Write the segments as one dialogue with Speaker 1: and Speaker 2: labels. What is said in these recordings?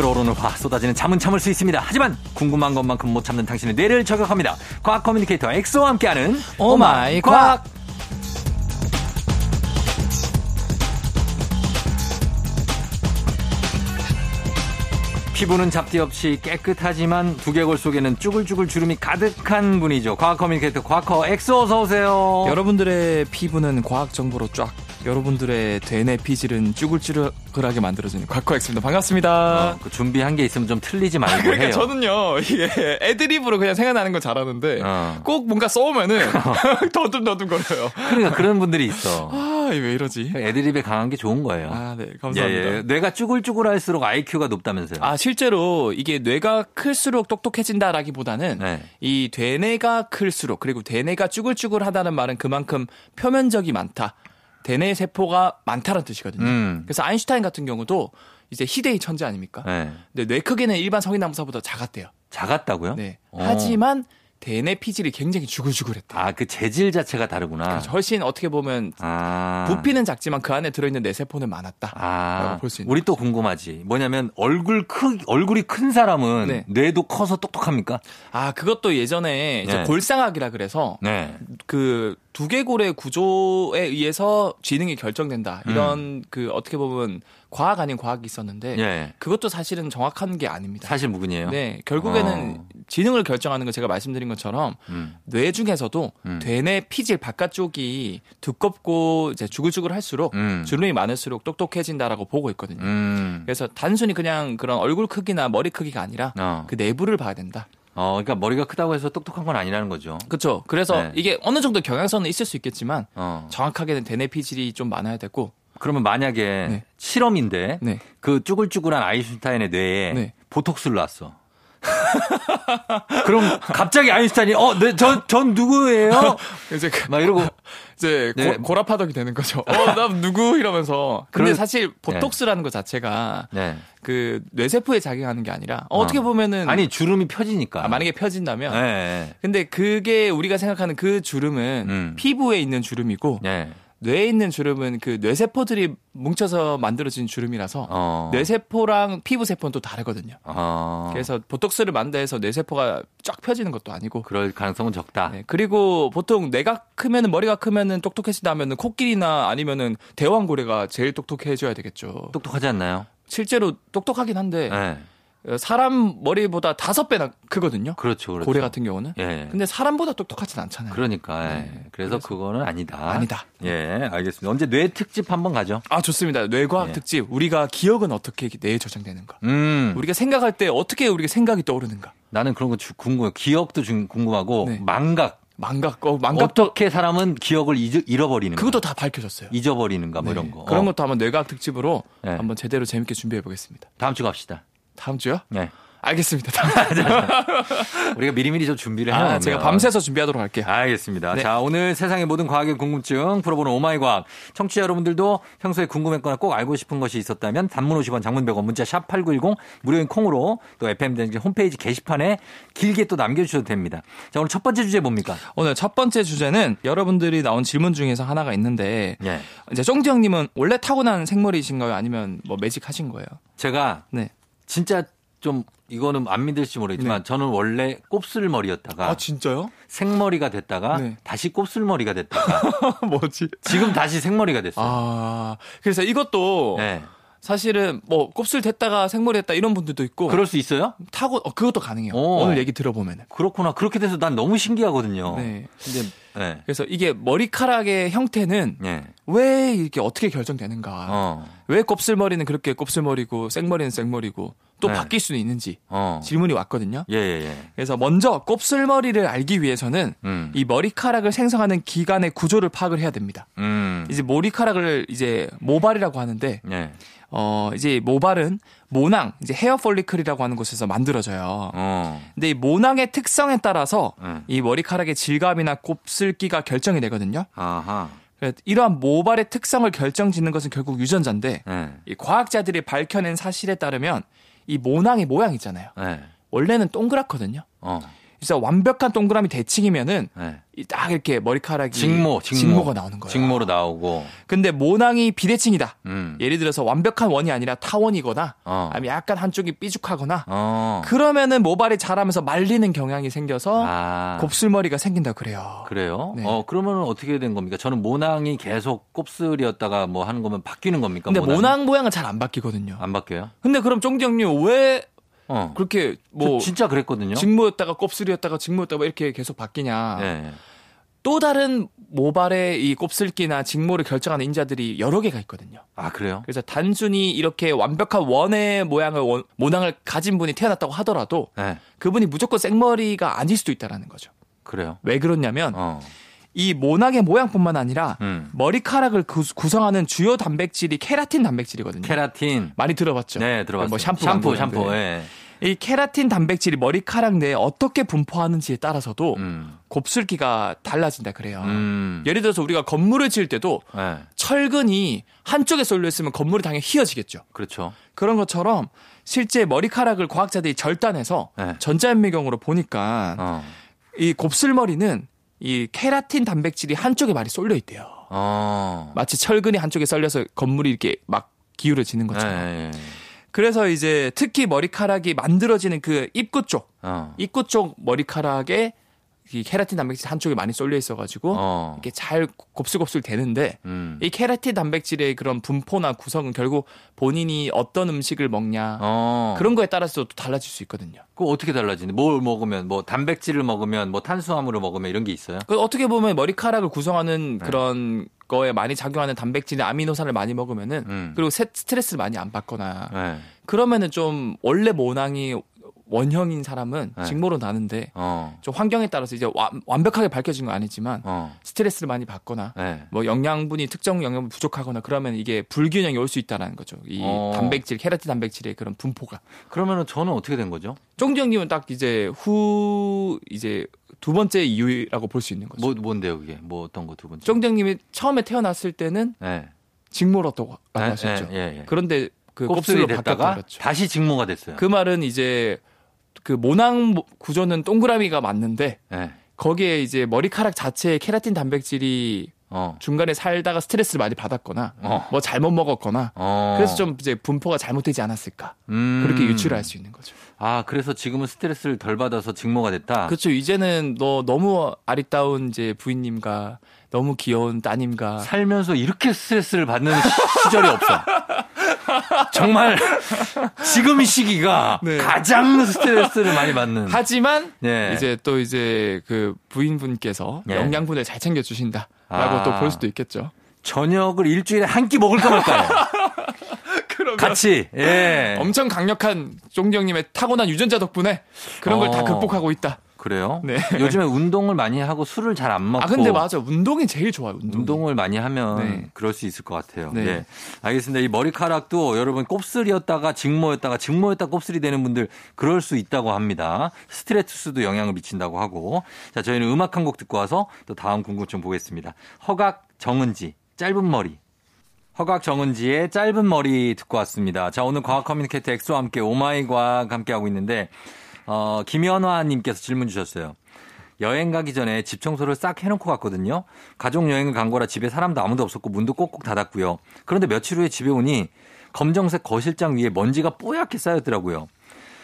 Speaker 1: 끓어오르는 화 쏟아지는 잠은 참을 수 있습니다. 하지만 궁금한 것만큼 못 참는 당신의 뇌를 저격합니다. 과학 communicator 엑소와 함께하는
Speaker 2: oh my 과학.
Speaker 1: 피부는 잡티 없이 깨끗하지만 두개골 속에는 쭈글쭈글 주름이 가득한 분이죠. 과학 communicator 과커 엑소 어서 오세요.
Speaker 2: 여러분들의 피부는 과학 정보로 쫙 여러분들의 되뇌 피질은 쭈글쭈글하게 만들어주는 곽과엑스입니다. 반갑습니다.
Speaker 1: 어, 그 준비한 게 있으면 좀 틀리지 말고
Speaker 2: 그러니까
Speaker 1: 해요.
Speaker 2: 저는요, 이게 애드립으로 그냥 생각나는 건 잘하는데,
Speaker 1: 어.
Speaker 2: 꼭 뭔가 써오면은 더듬더듬 거려요.
Speaker 1: 그러니까 그런 분들이 있어.
Speaker 2: 아, 왜 이러지?
Speaker 1: 애드립에 강한 게 좋은 거예요.
Speaker 2: 아, 네,
Speaker 1: 예,
Speaker 2: 감사합니다.
Speaker 1: 예. 뇌가 쭈글쭈글할수록 IQ가 높다면서요.
Speaker 2: 아, 실제로 이게 뇌가 클수록 똑똑해진다라기보다는
Speaker 1: 네.
Speaker 2: 이 되뇌가 클수록 그리고 되뇌가 쭈글쭈글하다는 말은 그만큼 표면적이 많다. 대뇌 세포가 많다는 뜻이거든요.
Speaker 1: 음.
Speaker 2: 그래서 아인슈타인 같은 경우도 이제 희대의 천재 아닙니까?
Speaker 1: 네.
Speaker 2: 근데 뇌 크기는 일반 성인 나무사보다 작았대요.
Speaker 1: 작았다고요?
Speaker 2: 네.
Speaker 1: 어.
Speaker 2: 하지만 대뇌 피질이 굉장히 주글주글했대요.
Speaker 1: 아, 그 재질 자체가 다르구나.
Speaker 2: 그래서 훨씬 어떻게 보면
Speaker 1: 아.
Speaker 2: 부피는 작지만 그 안에 들어있는 뇌 세포는 많았다.
Speaker 1: 아,
Speaker 2: 라고 볼수 있는
Speaker 1: 우리 또 궁금하지. 뭐냐면 얼굴 크 얼굴이 큰 사람은
Speaker 2: 네.
Speaker 1: 뇌도 커서 똑똑합니까?
Speaker 2: 아 그것도 예전에 이제
Speaker 1: 네.
Speaker 2: 골상학이라 그래서
Speaker 1: 네.
Speaker 2: 그 두개골의 구조에 의해서 지능이 결정된다. 이런 그 어떻게 보면 과학 아닌 과학이 있었는데
Speaker 1: 음. 예.
Speaker 2: 그것도 사실은 정확한 게 아닙니다.
Speaker 1: 사실 무근이에요.
Speaker 2: 네, 결국에는
Speaker 1: 어.
Speaker 2: 지능을 결정하는 건 제가 말씀드린 것처럼
Speaker 1: 음.
Speaker 2: 뇌 중에서도
Speaker 1: 음.
Speaker 2: 되뇌 피질 바깥쪽이 두껍고 이제 주글주글할수록
Speaker 1: 음.
Speaker 2: 주름이 많을수록 똑똑해진다라고 보고 있거든요.
Speaker 1: 음.
Speaker 2: 그래서 단순히 그냥 그런 얼굴 크기나 머리 크기가 아니라
Speaker 1: 어.
Speaker 2: 그 내부를 봐야 된다.
Speaker 1: 어, 그러니까 머리가 크다고 해서 똑똑한 건 아니라는 거죠.
Speaker 2: 그렇죠. 그래서
Speaker 1: 네.
Speaker 2: 이게 어느 정도 경향성은 있을 수 있겠지만
Speaker 1: 어.
Speaker 2: 정확하게는 대뇌 피질이 좀 많아야 되고
Speaker 1: 그러면 만약에
Speaker 2: 네.
Speaker 1: 실험인데
Speaker 2: 네.
Speaker 1: 그 쭈글쭈글한 아인슈타인의 뇌에
Speaker 2: 네.
Speaker 1: 보톡스를 놨어. 그럼 갑자기 아인슈타인이 어, 네, 전, 전 누구예요?
Speaker 2: 이제 그-
Speaker 1: 막 이러고
Speaker 2: 이제
Speaker 1: 네.
Speaker 2: 고, 고라파덕이 되는 거죠. 어, 나 누구 이러면서. 근데
Speaker 1: 그럴-
Speaker 2: 사실 보톡스라는 것 자체가
Speaker 1: 네.
Speaker 2: 그 뇌세포에 작용하는 게 아니라 어, 떻게 보면은
Speaker 1: 아니 주름이 펴지니까.
Speaker 2: 아, 만약에 펴진다면
Speaker 1: 네. 네.
Speaker 2: 근데 그게 우리가 생각하는 그 주름은
Speaker 1: 음.
Speaker 2: 피부에 있는 주름이고
Speaker 1: 네.
Speaker 2: 뇌에 있는 주름은 그 뇌세포들이 뭉쳐서 만들어진 주름이라서
Speaker 1: 어.
Speaker 2: 뇌세포랑 피부세포는 또 다르거든요.
Speaker 1: 어.
Speaker 2: 그래서 보톡스를 만다 해서 뇌세포가 쫙 펴지는 것도 아니고
Speaker 1: 그럴 가능성은 적다.
Speaker 2: 네, 그리고 보통 뇌가 크면은 머리가 크면은 똑똑해진다면은 코끼리나 아니면은 대왕고래가 제일 똑똑해져야 되겠죠.
Speaker 1: 똑똑하지 않나요?
Speaker 2: 실제로 똑똑하긴 한데
Speaker 1: 네.
Speaker 2: 사람 머리보다 다섯 배나 크거든요.
Speaker 1: 그렇죠, 그렇죠.
Speaker 2: 고래 같은 경우는.
Speaker 1: 예.
Speaker 2: 근데 사람보다 똑똑하진 않잖아요.
Speaker 1: 그러니까 예.
Speaker 2: 네,
Speaker 1: 그래서,
Speaker 2: 그래서-
Speaker 1: 그거는 아니다.
Speaker 2: 아니다.
Speaker 1: 예, 알겠습니다. 언제 뇌 특집 한번 가죠.
Speaker 2: 아 좋습니다. 뇌과학
Speaker 1: 예.
Speaker 2: 특집 우리가 기억은 어떻게 뇌에 저장되는가?
Speaker 1: 음.
Speaker 2: 우리가 생각할 때 어떻게 우리가 생각이 떠오르는가?
Speaker 1: 나는 그런 거 주- 궁금해요. 기억도 중- 궁금하고
Speaker 2: 네.
Speaker 1: 망각.
Speaker 2: 망각, 어, 망각도
Speaker 1: 어떻게 사람은 기억을 잊, 잃어버리는가?
Speaker 2: 그것도 다 밝혀졌어요.
Speaker 1: 잊어버리는가 뭐
Speaker 2: 네,
Speaker 1: 이런 거.
Speaker 2: 그런
Speaker 1: 어.
Speaker 2: 것도 한번 뇌과학 특집으로
Speaker 1: 네.
Speaker 2: 한번 제대로 재밌게 준비해 보겠습니다.
Speaker 1: 다음 주 갑시다.
Speaker 2: 다음 주요?
Speaker 1: 네.
Speaker 2: 알겠습니다.
Speaker 1: 우리가 미리미리 좀 준비를 해요.
Speaker 2: 아, 제가 밤새서 준비하도록 할게요.
Speaker 1: 알겠습니다.
Speaker 2: 네.
Speaker 1: 자, 오늘 세상의 모든 과학의 궁금증 풀어보는 오마이 과학. 청취자 여러분들도 평소에 궁금했거나 꼭 알고 싶은 것이 있었다면 단문 50원, 장문 100원, 문자 샵 8910 무료인 콩으로 또 FM 댕진 홈페이지 게시판에 길게 또 남겨주셔도 됩니다. 자, 오늘 첫 번째 주제 뭡니까?
Speaker 2: 오늘 첫 번째 주제는 여러분들이 나온 질문 중에서 하나가 있는데
Speaker 1: 예.
Speaker 2: 이제 쫑지 형님은 원래 타고난 생머리이신가요? 아니면 뭐 매직하신 거예요?
Speaker 1: 제가
Speaker 2: 네.
Speaker 1: 진짜 좀 이거는 안 믿을지 모르겠지만
Speaker 2: 네.
Speaker 1: 저는 원래 곱슬머리였다가
Speaker 2: 진짜요?
Speaker 1: 생머리가 됐다가
Speaker 2: 네.
Speaker 1: 다시 곱슬머리가 됐다가
Speaker 2: 뭐지?
Speaker 1: 지금 다시 생머리가 됐어요.
Speaker 2: 아 그래서 이것도
Speaker 1: 네.
Speaker 2: 사실은 뭐 곱슬 됐다가 생머리 됐다 이런 분들도 있고
Speaker 1: 그럴 수 있어요?
Speaker 2: 타고 어, 그것도 가능해요.
Speaker 1: 오.
Speaker 2: 오늘 얘기 들어보면은.
Speaker 1: 그렇구나. 그렇게 돼서 난 너무 신기하거든요.
Speaker 2: 네. 근데
Speaker 1: 네.
Speaker 2: 그래서 이게 머리카락의 형태는
Speaker 1: 네.
Speaker 2: 왜 이렇게 어떻게 결정되는가?
Speaker 1: 어.
Speaker 2: 왜 곱슬머리는 그렇게 곱슬머리고 생머리는 생머리고 또
Speaker 1: 네.
Speaker 2: 바뀔 수는 있는지
Speaker 1: 어.
Speaker 2: 질문이 왔거든요.
Speaker 1: 예, 예, 예.
Speaker 2: 그래서 먼저 곱슬머리를 알기 위해서는
Speaker 1: 음.
Speaker 2: 이 머리카락을 생성하는 기관의 구조를 파악을 해야 됩니다.
Speaker 1: 음.
Speaker 2: 이제 머리카락을 이제 모발이라고 하는데
Speaker 1: 네.
Speaker 2: 어 이제 모발은 모낭 이제 헤어 폴리클이라고 하는 곳에서 만들어져요.
Speaker 1: 어.
Speaker 2: 근데 이 모낭의 특성에 따라서
Speaker 1: 음.
Speaker 2: 이 머리카락의 질감이나 곱슬기가 결정이 되거든요.
Speaker 1: 아하.
Speaker 2: 그래서 이러한 모발의 특성을 결정짓는 것은 결국 유전자인데
Speaker 1: 네.
Speaker 2: 이 과학자들이 밝혀낸 사실에 따르면 이 모낭의 모양 있잖아요.
Speaker 1: 네.
Speaker 2: 원래는 동그랗거든요.
Speaker 1: 어.
Speaker 2: 진짜 완벽한 동그라미 대칭이면은
Speaker 1: 네.
Speaker 2: 이딱 이렇게 머리카락이
Speaker 1: 직모, 직모.
Speaker 2: 가 나오는 거예요.
Speaker 1: 직모로 나오고.
Speaker 2: 근데 모낭이 비대칭이다.
Speaker 1: 음.
Speaker 2: 예를 들어서 완벽한 원이 아니라 타원이거나
Speaker 1: 어.
Speaker 2: 아니면 약간 한쪽이 삐죽하거나
Speaker 1: 어.
Speaker 2: 그러면은 모발이 자라면서 말리는 경향이 생겨서
Speaker 1: 아.
Speaker 2: 곱슬머리가 생긴다 그래요.
Speaker 1: 그래요?
Speaker 2: 네.
Speaker 1: 어, 그러면 어떻게 된 겁니까? 저는 모낭이 계속 곱슬이었다가 뭐 하는 거면 바뀌는 겁니까?
Speaker 2: 근데?
Speaker 1: 모낭
Speaker 2: 모양은 잘 안 바뀌거든요.
Speaker 1: 안 바뀌어요?
Speaker 2: 근데 그럼 쫑디 형님 왜
Speaker 1: 어.
Speaker 2: 그렇게 저뭐
Speaker 1: 진짜 그랬거든요.
Speaker 2: 직모였다가 곱슬이었다가 직모였다가 이렇게 계속 바뀌냐.
Speaker 1: 네.
Speaker 2: 또 다른 모발의 이 곱슬기나 직모를 결정하는 인자들이 여러 개가 있거든요.
Speaker 1: 아, 그래요?
Speaker 2: 그래서 단순히 이렇게 완벽한 원의 모양을 원- 모낭을 가진 분이 태어났다고 하더라도
Speaker 1: 네.
Speaker 2: 그분이 무조건 생머리가 아닐 수도 있다라는 거죠.
Speaker 1: 그래요.
Speaker 2: 왜 그러냐면
Speaker 1: 어.
Speaker 2: 이 모낭의 모양뿐만 아니라
Speaker 1: 음.
Speaker 2: 머리카락을 구, 구성하는 주요 단백질이 케라틴 단백질이거든요.
Speaker 1: 케라틴.
Speaker 2: 많이 들어봤죠?
Speaker 1: 네, 들어봤어요.
Speaker 2: 뭐 샴푸,
Speaker 1: 샴푸. 샴푸. 예.
Speaker 2: 이 케라틴 단백질이 머리카락 내에 어떻게 분포하는지에 따라서도
Speaker 1: 음.
Speaker 2: 곱슬기가 달라진다 그래요.
Speaker 1: 음.
Speaker 2: 예를 들어서 우리가 건물을 지을 때도
Speaker 1: 예.
Speaker 2: 철근이 한쪽에 쏠려 있으면 건물이 당연히 휘어지겠죠.
Speaker 1: 그렇죠.
Speaker 2: 그런 것처럼 실제 머리카락을 과학자들이 절단해서
Speaker 1: 네.
Speaker 2: 전자현미경으로 보니까
Speaker 1: 어.
Speaker 2: 이 곱슬머리는 이 케라틴 단백질이 한쪽에 많이 쏠려 있대요.
Speaker 1: 어.
Speaker 2: 마치 철근이 한쪽에 썰려서 건물이 이렇게 막 기울어지는 것처럼.
Speaker 1: 예, 예.
Speaker 2: 그래서 이제 특히 머리카락이 만들어지는 그 입구 쪽,
Speaker 1: 어.
Speaker 2: 입구 쪽 머리카락에 이 케라틴 단백질 한쪽에 많이 쏠려 있어가지고
Speaker 1: 어.
Speaker 2: 이렇게 잘 곱슬곱슬 되는데
Speaker 1: 음.
Speaker 2: 이 케라틴 단백질의 그런 분포나 구성은 결국 본인이 어떤 음식을 먹냐
Speaker 1: 어.
Speaker 2: 그런 거에 따라서 또 달라질 수 있거든요.
Speaker 1: 그 어떻게 달라지는데? 뭘 먹으면 뭐 단백질을 먹으면 뭐 탄수화물을 먹으면 이런 게 있어요?
Speaker 2: 그 어떻게 보면 머리카락을 구성하는
Speaker 1: 네.
Speaker 2: 그런 거에 많이 작용하는 단백질이나 아미노산을 많이 먹으면은
Speaker 1: 음.
Speaker 2: 그리고 세- 스트레스를 많이 안 받거나
Speaker 1: 네.
Speaker 2: 그러면은 좀 원래 모낭이 원형인 사람은
Speaker 1: 네.
Speaker 2: 직모로 나는데
Speaker 1: 어.
Speaker 2: 좀 환경에 따라서 이제 완, 완벽하게 밝혀진 건 아니지만
Speaker 1: 어.
Speaker 2: 스트레스를 많이 받거나
Speaker 1: 네.
Speaker 2: 뭐 영양분이 특정 영양분 부족하거나 그러면 이게 불균형이 올 수 있다라는 거죠. 이
Speaker 1: 어.
Speaker 2: 단백질, 케라틴 단백질의 그런 분포가.
Speaker 1: 그러면은 저는 어떻게 된 거죠?
Speaker 2: 쫑정님은 딱 이제 후 이제 두 번째 이유라고 볼 수 있는 거죠.
Speaker 1: 뭐 뭔데요, 그게? 뭐 어떤 거 두 번째?
Speaker 2: 쫑정님이 처음에 태어났을 때는
Speaker 1: 네.
Speaker 2: 직모라고
Speaker 1: 네,
Speaker 2: 하셨죠.
Speaker 1: 예, 예, 예.
Speaker 2: 그런데 그 곱슬로 바뀌었다 그랬죠.
Speaker 1: 다시 직모가 됐어요.
Speaker 2: 그 말은 이제 그 모낭 구조는 동그라미가 맞는데
Speaker 1: 네.
Speaker 2: 거기에 이제 머리카락 자체에 케라틴 단백질이
Speaker 1: 어.
Speaker 2: 중간에 살다가 스트레스를 많이 받았거나
Speaker 1: 어.
Speaker 2: 뭐 잘못 먹었거나
Speaker 1: 어.
Speaker 2: 그래서 좀 이제 분포가 잘못되지 않았을까
Speaker 1: 음.
Speaker 2: 그렇게 유추를 할 수 있는 거죠.
Speaker 1: 아, 그래서 지금은 스트레스를 덜 받아서 직모가 됐다.
Speaker 2: 그렇죠. 이제는 너 너무 아리따운 이제 부인님과 너무 귀여운 따님과
Speaker 1: 살면서 이렇게 스트레스를 받는 시- 시절이 없어. 정말 지금 이 시기가
Speaker 2: 네.
Speaker 1: 가장 스트레스를 많이 받는.
Speaker 2: 하지만
Speaker 1: 네.
Speaker 2: 이제 또 이제 그 부인분께서
Speaker 1: 네.
Speaker 2: 영양분을 잘 챙겨 주신다라고
Speaker 1: 아.
Speaker 2: 또볼 수도 있겠죠.
Speaker 1: 저녁을 일주일에 한 끼 먹을까 말까요? 같이. 예.
Speaker 2: 엄청 강력한 쫑정님의 타고난 유전자 덕분에 그런 걸다
Speaker 1: 어.
Speaker 2: 극복하고 있다.
Speaker 1: 그래요?
Speaker 2: 네.
Speaker 1: 요즘에 운동을 많이 하고 술을 잘 안 먹고
Speaker 2: 아 근데 맞아 운동이 제일 좋아요. 운동.
Speaker 1: 운동 을 많이 하면
Speaker 2: 네.
Speaker 1: 그럴 수 있을 것 같아요.
Speaker 2: 네.
Speaker 1: 네. 알겠습니다. 이 머리카락도 여러분 곱슬이었다가 직모였다가 직모였다 곱슬이 되는 분들 그럴 수 있다고 합니다. 스트레스도 영향을 미친다고 하고. 자, 저희는 음악 한 곡 듣고 와서 또 다음 궁금증 보겠습니다. 허각 정은지 짧은 머리. 허각 정은지의 짧은 머리 듣고 왔습니다. 자, 오늘 과학 communicator 엑소와 함께 oh my 과학 함께 하고 있는데 어, 김현화 님께서 질문 주셨어요. 여행 가기 전에 집 청소를 싹 해놓고 갔거든요. 가족 여행을 간 거라 집에 사람도 아무도 없었고 문도 꼭꼭 닫았고요. 그런데 며칠 후에 집에 오니 검정색 거실장 위에 먼지가 뽀얗게 쌓였더라고요.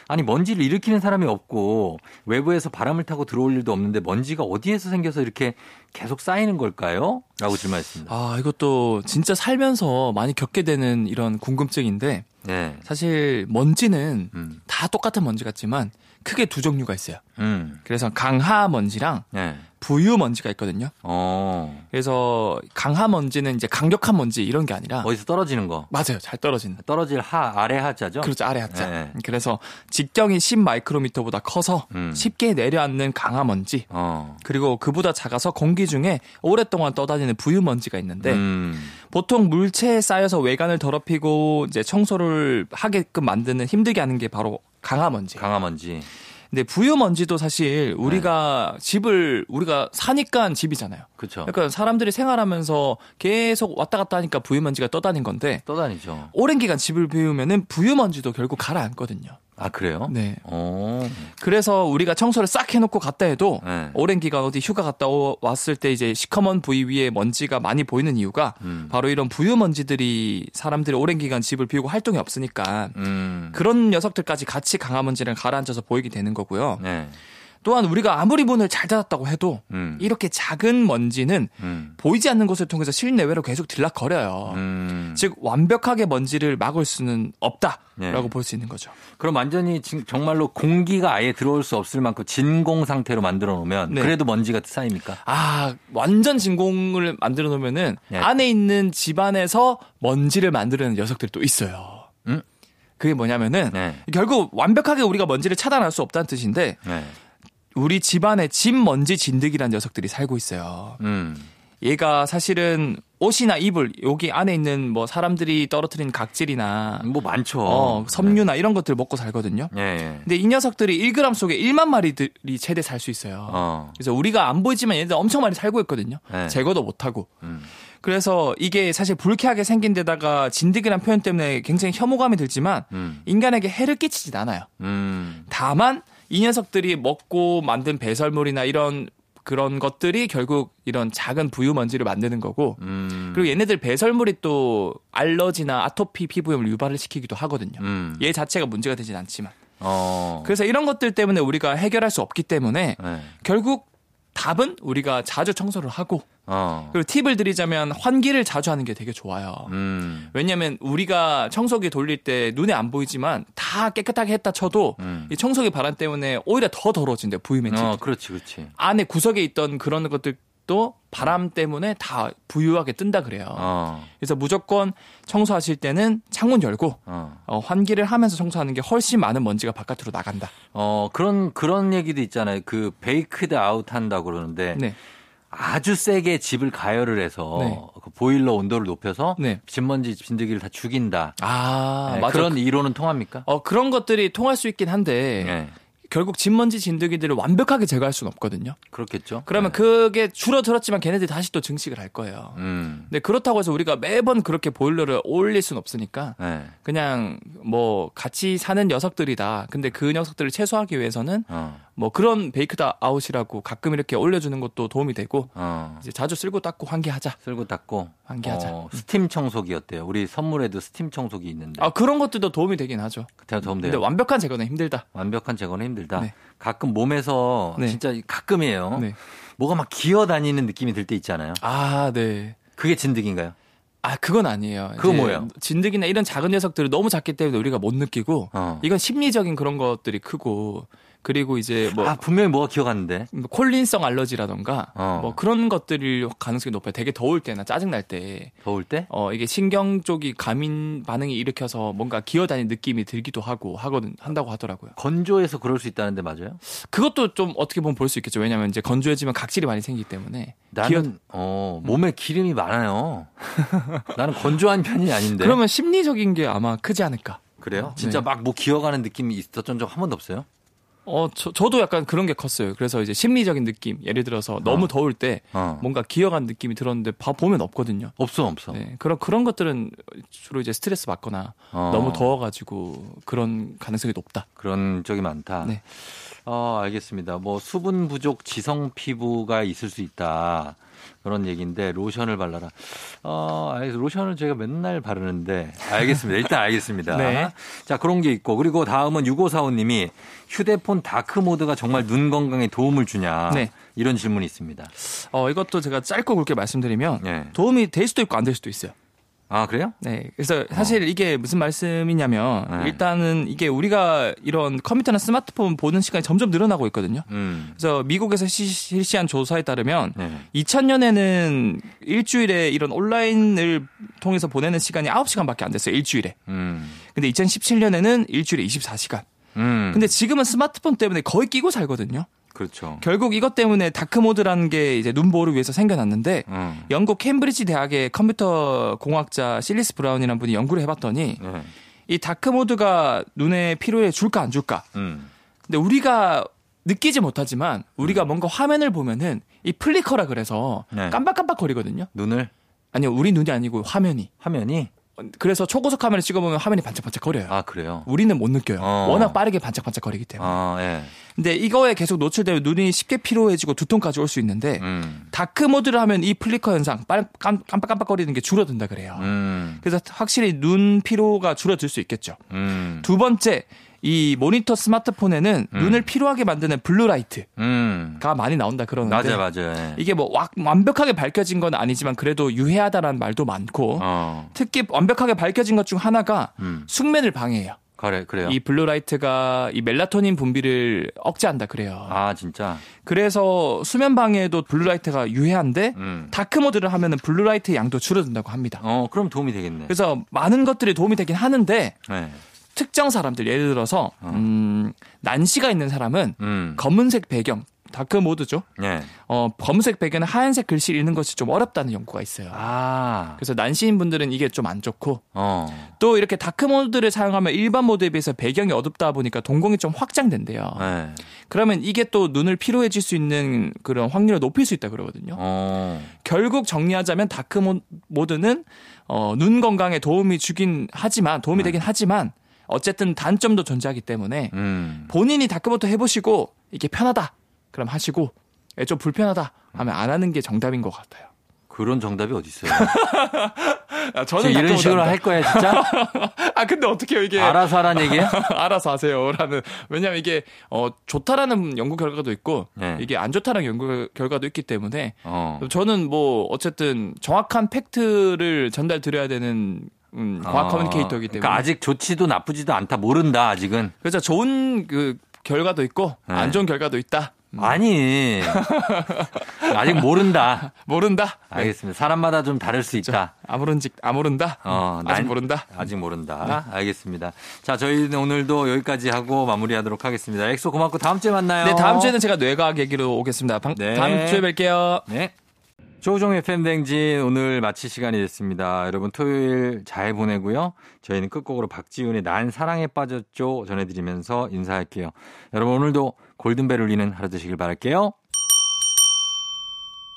Speaker 1: 아니 먼지를 일으키는 사람이 없고 외부에서 바람을 타고 들어올 일도 없는데 먼지가 어디에서 생겨서 이렇게 계속 쌓이는 걸까요? 라고 질문했습니다.
Speaker 2: 아 이것도 진짜 살면서 많이 겪게 되는 이런 궁금증인데
Speaker 1: 네.
Speaker 2: 사실 먼지는
Speaker 1: 음.
Speaker 2: 다 똑같은 먼지 같지만 크게 두 종류가 있어요.
Speaker 1: 음.
Speaker 2: 그래서 강하 먼지랑
Speaker 1: 네.
Speaker 2: 부유 먼지가 있거든요.
Speaker 1: 어.
Speaker 2: 그래서 강하 먼지는 이제 강력한 먼지 이런 게 아니라
Speaker 1: 어디서 떨어지는 거.
Speaker 2: 맞아요. 잘 떨어지는.
Speaker 1: 떨어질 하, 아래 하자죠?
Speaker 2: 그렇죠. 아래 하자.
Speaker 1: 네.
Speaker 2: 그래서 직경이 10 마이크로미터보다 커서
Speaker 1: 음.
Speaker 2: 쉽게 내려앉는 강하 먼지.
Speaker 1: 어.
Speaker 2: 그리고 그보다 작아서 공기 중에 오랫동안 떠다니는 부유 먼지가 있는데
Speaker 1: 음.
Speaker 2: 보통 물체에 쌓여서 외관을 더럽히고 이제 청소를 하게끔 만드는 힘들게 하는 게 바로 강화 먼지.
Speaker 1: 강화 먼지.
Speaker 2: 근데 부유 먼지도 사실 우리가 집을 우리가 사니까 집이잖아요.
Speaker 1: 그렇죠.
Speaker 2: 그러니까 사람들이 생활하면서 계속 왔다 갔다 하니까 부유 먼지가 떠다닌 건데
Speaker 1: 떠다니죠.
Speaker 2: 오랜 기간 집을 비우면은 부유 먼지도 결국 가라앉거든요.
Speaker 1: 아, 그래요?
Speaker 2: 네.
Speaker 1: 어.
Speaker 2: 그래서 우리가 청소를 싹 해놓고 갔다 해도
Speaker 1: 네.
Speaker 2: 오랜 기간 어디 휴가 갔다 오- 왔을 때 이제 시커먼 부위 위에 먼지가 많이 보이는 이유가
Speaker 1: 음.
Speaker 2: 바로 이런 부유 먼지들이 사람들이 오랜 기간 집을 비우고 활동이 없으니까
Speaker 1: 음.
Speaker 2: 그런 녀석들까지 같이 강한 먼지를 가라앉아서 보이게 되는 거고요.
Speaker 1: 네.
Speaker 2: 또한 우리가 아무리 문을 잘 닫았다고 해도
Speaker 1: 음.
Speaker 2: 이렇게 작은 먼지는
Speaker 1: 음.
Speaker 2: 보이지 않는 곳을 통해서 실내외로 계속 들락거려요.
Speaker 1: 음.
Speaker 2: 즉 완벽하게 먼지를 막을 수는 없다라고
Speaker 1: 네.
Speaker 2: 볼수 있는 거죠.
Speaker 1: 그럼 완전히 진- 정말로 공기가 아예 들어올 수 없을 만큼 진공 상태로 만들어 놓으면
Speaker 2: 네.
Speaker 1: 그래도 먼지가 쌓입니까?
Speaker 2: 아 완전 진공을 만들어 놓으면은
Speaker 1: 네.
Speaker 2: 안에 있는 집안에서 먼지를 만드는 녀석들이 또 있어요.
Speaker 1: 음?
Speaker 2: 그게 뭐냐면은
Speaker 1: 네.
Speaker 2: 결국 완벽하게 우리가 먼지를 차단할 수 없다는 뜻인데
Speaker 1: 네.
Speaker 2: 우리 집안에 집 먼지 진드기라는 녀석들이 살고 있어요.
Speaker 1: 음.
Speaker 2: 얘가 사실은 옷이나 이불 여기 안에 있는 뭐 사람들이 떨어뜨린 각질이나
Speaker 1: 뭐 많죠.
Speaker 2: 어, 섬유나 이런 것들 먹고 살거든요.
Speaker 1: 네. 예.
Speaker 2: 근데 이 녀석들이 1g 속에 1만 마리들이 최대 살 수 있어요.
Speaker 1: 어.
Speaker 2: 그래서 우리가 안 보이지만 얘네들 엄청 많이 살고 있거든요.
Speaker 1: 네.
Speaker 2: 제거도 못 하고.
Speaker 1: 음.
Speaker 2: 그래서 이게 사실 불쾌하게 생긴 데다가 진드기란 표현 때문에 굉장히 혐오감이 들지만
Speaker 1: 음.
Speaker 2: 인간에게 해를 끼치진 않아요.
Speaker 1: 음.
Speaker 2: 다만 이 녀석들이 먹고 만든 배설물이나 이런 그런 것들이 결국 이런 작은 부유 먼지를 만드는 거고
Speaker 1: 음.
Speaker 2: 그리고 얘네들 배설물이 또 알러지나 아토피 피부염을 유발을 시키기도 하거든요.
Speaker 1: 음.
Speaker 2: 얘 자체가 문제가 되진 않지만.
Speaker 1: 어.
Speaker 2: 그래서 이런 것들 때문에 우리가 해결할 수 없기 때문에
Speaker 1: 네.
Speaker 2: 결국 답은 우리가 자주 청소를 하고
Speaker 1: 어.
Speaker 2: 그리고 팁을 드리자면 환기를 자주 하는 게 되게 좋아요.
Speaker 1: 음.
Speaker 2: 왜냐면 우리가 청소기 돌릴 때 눈에 안 보이지만 다 깨끗하게 했다 쳐도
Speaker 1: 음.
Speaker 2: 이 청소기 바람 때문에 오히려 더 더러워진대요. 부유먼지.
Speaker 1: 어, 그렇지, 그렇지.
Speaker 2: 안에 구석에 있던 그런 것들 도 바람 때문에 다 부유하게 뜬다 그래요.
Speaker 1: 어.
Speaker 2: 그래서 무조건 청소하실 때는 창문 열고
Speaker 1: 어.
Speaker 2: 어, 환기를 하면서 청소하는 게 훨씬 많은 먼지가 바깥으로 나간다.
Speaker 1: 어, 그런, 그런 얘기도 있잖아요. 그, baked out 한다고 그러는데.
Speaker 2: 네.
Speaker 1: 아주 세게 집을 가열을 해서
Speaker 2: 네.
Speaker 1: 그 보일러 온도를 높여서
Speaker 2: 네.
Speaker 1: 집먼지 진드기를 다 죽인다.
Speaker 2: 아,
Speaker 1: 네,
Speaker 2: 맞아.
Speaker 1: 그런 이론은 통합니까?
Speaker 2: 어, 그런 것들이 통할 수 있긴 한데
Speaker 1: 네.
Speaker 2: 결국 집먼지 진드기들을 완벽하게 제거할 수는 없거든요.
Speaker 1: 그렇겠죠.
Speaker 2: 그러면
Speaker 1: 네.
Speaker 2: 그게 줄어들었지만 걔네들이 다시 또 증식을 할 거예요.
Speaker 1: 음.
Speaker 2: 근데 그렇다고 해서 우리가 매번 그렇게 보일러를 올릴 수는 없으니까
Speaker 1: 네.
Speaker 2: 그냥 뭐 같이 사는 녀석들이다. 근데 그 녀석들을 최소화하기 위해서는
Speaker 1: 어.
Speaker 2: 뭐 그런 baked out이라고 가끔 이렇게 올려주는 것도 도움이 되고
Speaker 1: 어.
Speaker 2: 이제 자주 쓸고 닦고 환기하자.
Speaker 1: 쓸고 닦고
Speaker 2: 환기하자.
Speaker 1: 어, 스팀 청소기 어때요? 우리 선물에도 스팀 청소기 있는데.
Speaker 2: 아 그런 것들도 도움이 되긴 하죠.
Speaker 1: 그때 도움 돼요.
Speaker 2: 근데 완벽한 제거는 힘들다.
Speaker 1: 완벽한 제거는 힘들다.
Speaker 2: 네.
Speaker 1: 가끔 몸에서
Speaker 2: 네.
Speaker 1: 진짜 가끔이에요.
Speaker 2: 네.
Speaker 1: 뭐가 막 기어 다니는 느낌이 들 때 있잖아요.
Speaker 2: 아 네.
Speaker 1: 그게 진드기인가요?
Speaker 2: 아 그건 아니에요. 이제
Speaker 1: 뭐예요?
Speaker 2: 진드기나 이런 작은 녀석들을 너무 작기 때문에 우리가 못 느끼고
Speaker 1: 어.
Speaker 2: 이건 심리적인 그런 것들이 크고 그리고 이제 뭐
Speaker 1: 아 분명히 뭐가 기어갔는데.
Speaker 2: 뭐 콜린성 알러지라던가
Speaker 1: 어.
Speaker 2: 뭐 그런 것들일 가능성이 높아요. 되게 더울 때나 짜증 날 때.
Speaker 1: 더울 때?
Speaker 2: 어 이게 신경 쪽이 감인 반응이 일으켜서 뭔가 기어다니는 느낌이 들기도 하고 하거든 한다고 하더라고요.
Speaker 1: 건조해서 그럴 수 있다는데 맞아요?
Speaker 2: 그것도 좀 어떻게 보면 볼 수 있겠죠. 왜냐하면 이제 건조해지면 각질이 많이 생기기 때문에
Speaker 1: 나는
Speaker 2: 기어-
Speaker 1: 어, 몸에 기름이 많아요. 나는 건조한 편이 아닌데.
Speaker 2: 그러면 심리적인 게 아마 크지 않을까.
Speaker 1: 그래요? 진짜
Speaker 2: 네.
Speaker 1: 막뭐 기어가는 느낌이 있었던 적 한 번도 없어요?
Speaker 2: 어, 저, 저도 약간 그런 게 컸어요. 그래서 이제 심리적인 느낌. 예를 들어서 너무 더울 때
Speaker 1: 어.
Speaker 2: 뭔가 기어간 느낌이 들었는데 봐 보면 없거든요.
Speaker 1: 없어 없어.
Speaker 2: 네, 그런 그런 것들은 주로 이제 스트레스 받거나
Speaker 1: 어.
Speaker 2: 너무 더워가지고 그런 가능성이 높다.
Speaker 1: 그런 적이 많다.
Speaker 2: 네.
Speaker 1: 어, 알겠습니다. 뭐 수분 부족 지성 피부가 있을 수 있다. 그런 얘기인데 로션을 발라라. 어, 알겠습니다. 로션을 제가 맨날 바르는데 알겠습니다. 일단 알겠습니다.
Speaker 2: 네.
Speaker 1: 자, 그런 게 있고 그리고 다음은 6545님이 휴대폰 dark mode가 정말 눈 건강에 도움을 주냐.
Speaker 2: 네.
Speaker 1: 이런 질문이 있습니다.
Speaker 2: 어, 이것도 제가 짧고 굵게 말씀드리면
Speaker 1: 네.
Speaker 2: 도움이 될 수도 있고 안 될 수도 있어요.
Speaker 1: 아, 그래요?
Speaker 2: 네. 그래서 사실 이게 무슨 말씀이냐면
Speaker 1: 네.
Speaker 2: 일단은 이게 우리가 이런 컴퓨터나 스마트폰 보는 시간이 점점 늘어나고 있거든요.
Speaker 1: 음.
Speaker 2: 그래서 미국에서 시- 실시한 조사에 따르면
Speaker 1: 네.
Speaker 2: 2000년에는 일주일에 이런 온라인을 통해서 보내는 시간이 9시간밖에 안 됐어요. 일주일에.
Speaker 1: 음.
Speaker 2: 근데 2017년에는 일주일에 24시간.
Speaker 1: 음.
Speaker 2: 근데 지금은 스마트폰 때문에 거의 끼고 살거든요.
Speaker 1: 그렇죠.
Speaker 2: 결국 이것 때문에 dark mode라는 게 이제 눈 보호를 위해서 생겨났는데
Speaker 1: 음.
Speaker 2: 영국 캠브리지 대학의 컴퓨터 공학자 실리스 브라운이라는 분이 연구를 해봤더니
Speaker 1: 네.
Speaker 2: 이 dark mode가 눈에 피로를 줄까 안 줄까?
Speaker 1: 음.
Speaker 2: 근데 우리가 느끼지 못하지만 우리가 뭔가 화면을 보면은 이 flicker라 그래서
Speaker 1: 네.
Speaker 2: 깜빡깜빡거리거든요.
Speaker 1: 눈을
Speaker 2: 아니요, 우리 눈이 아니고 화면이.
Speaker 1: 화면이
Speaker 2: 그래서 초고속 화면을 찍어보면 화면이 반짝반짝 거려요.
Speaker 1: 아, 그래요?
Speaker 2: 우리는 못 느껴요.
Speaker 1: 어.
Speaker 2: 워낙 빠르게 반짝반짝 거리기 때문에.
Speaker 1: 아, 예.
Speaker 2: 근데 이거에 계속 노출되면 눈이 쉽게 피로해지고 두통까지 올 수 있는데
Speaker 1: 음.
Speaker 2: dark mode를 하면 이 flicker 현상, 깜빡깜빡거리는 게 줄어든다 그래요.
Speaker 1: 음.
Speaker 2: 그래서 확실히 눈 피로가 줄어들 수 있겠죠.
Speaker 1: 음.
Speaker 2: 두 번째, 이 모니터 스마트폰에는
Speaker 1: 음.
Speaker 2: 눈을 피로하게 만드는 blue light가
Speaker 1: 음.
Speaker 2: 많이 나온다 그러는데
Speaker 1: 맞아요, 맞아요. 예.
Speaker 2: 이게 뭐 와- 완벽하게 밝혀진 건 아니지만 그래도 유해하다라는 말도 많고
Speaker 1: 어.
Speaker 2: 특히 완벽하게 밝혀진 것 중 하나가
Speaker 1: 음.
Speaker 2: 숙면을 방해해요.
Speaker 1: 그래, 그래요.
Speaker 2: 이 blue light가 이 멜라토닌 분비를 억제한다 그래요.
Speaker 1: 아, 진짜.
Speaker 2: 그래서 수면 방해에도 blue light가 유해한데
Speaker 1: 음.
Speaker 2: dark mode를 하면은 blue light 양도 줄어든다고 합니다.
Speaker 1: 어, 그럼 도움이 되겠네.
Speaker 2: 그래서 많은 것들이 도움이 되긴 하는데
Speaker 1: 네.
Speaker 2: 특정 사람들 예를 들어서 음, 난시가 있는 사람은
Speaker 1: 음.
Speaker 2: 검은색 배경 dark mode죠.
Speaker 1: 예.
Speaker 2: 어, 검은색 배경은 하얀색 글씨를 읽는 것이 좀 어렵다는 연구가 있어요.
Speaker 1: 아.
Speaker 2: 그래서 난시인 분들은 이게 좀 안 좋고
Speaker 1: 어.
Speaker 2: 또 이렇게 dark mode를 사용하면 일반 mode에 비해서 배경이 어둡다 보니까 동공이 좀 확장된대요.
Speaker 1: 네.
Speaker 2: 그러면 이게 또 눈을 피로해질 수 있는 그런 확률을 높일 수 있다 그러거든요.
Speaker 1: 어.
Speaker 2: 결국 정리하자면 다크 모- 모드는 어, 눈 건강에 도움이 주긴 하지만 도움이 되긴 하지만 어쨌든 단점도 존재하기 때문에
Speaker 1: 음.
Speaker 2: 본인이 다크 모드 해보시고 이게 편하다 그럼 하시고 예, 좀 불편하다 하면 안 하는 게 정답인 것 같아요.
Speaker 1: 그런 정답이 어디 있어요?
Speaker 2: 아, 저는
Speaker 1: 이런 식으로
Speaker 2: 모드
Speaker 1: 할 거야, 진짜?
Speaker 2: 아 근데 어떻게요 이게
Speaker 1: 알아서 하라는 얘기예요?
Speaker 2: 알아서 하세요라는 왜냐하면 이게 어 좋다라는 연구 결과도 있고
Speaker 1: 네.
Speaker 2: 이게 안 좋다라는 연구 결과도 있기 때문에
Speaker 1: 어.
Speaker 2: 저는 뭐 어쨌든 정확한 팩트를 전달 드려야 되는 음, 과학
Speaker 1: 어.
Speaker 2: 커뮤니케이터이기 때문에
Speaker 1: 그러니까 아직 좋지도 나쁘지도 않다. 모른다, 아직은.
Speaker 2: 그래서 좋은 그 결과도 있고
Speaker 1: 네.
Speaker 2: 안 좋은 결과도 있다. 음,
Speaker 1: 아니. 아직 모른다.
Speaker 2: 모른다. 네.
Speaker 1: 알겠습니다. 사람마다 좀 다를 수 있다.
Speaker 2: 아무런지 아무른다.
Speaker 1: 어,
Speaker 2: 아직
Speaker 1: 난-
Speaker 2: 모른다.
Speaker 1: 아직 모른다. 알겠습니다. 자, 저희는 오늘도 여기까지 하고 마무리하도록 하겠습니다. 엑소 고맙고 다음 주에 만나요.
Speaker 2: 네 다음 주에는 제가 뇌과학 얘기로 오겠습니다. 방-
Speaker 1: 네.
Speaker 2: 다음 주에 뵐게요.
Speaker 1: 네. 조종의 팬댕진 오늘 마칠 시간이 됐습니다. 여러분 토요일 잘 보내고요. 저희는 끝곡으로 박지훈의 난 사랑에 빠졌죠 전해드리면서 인사할게요. 여러분 오늘도 골든벨 울리는 하루 되시길 바랄게요.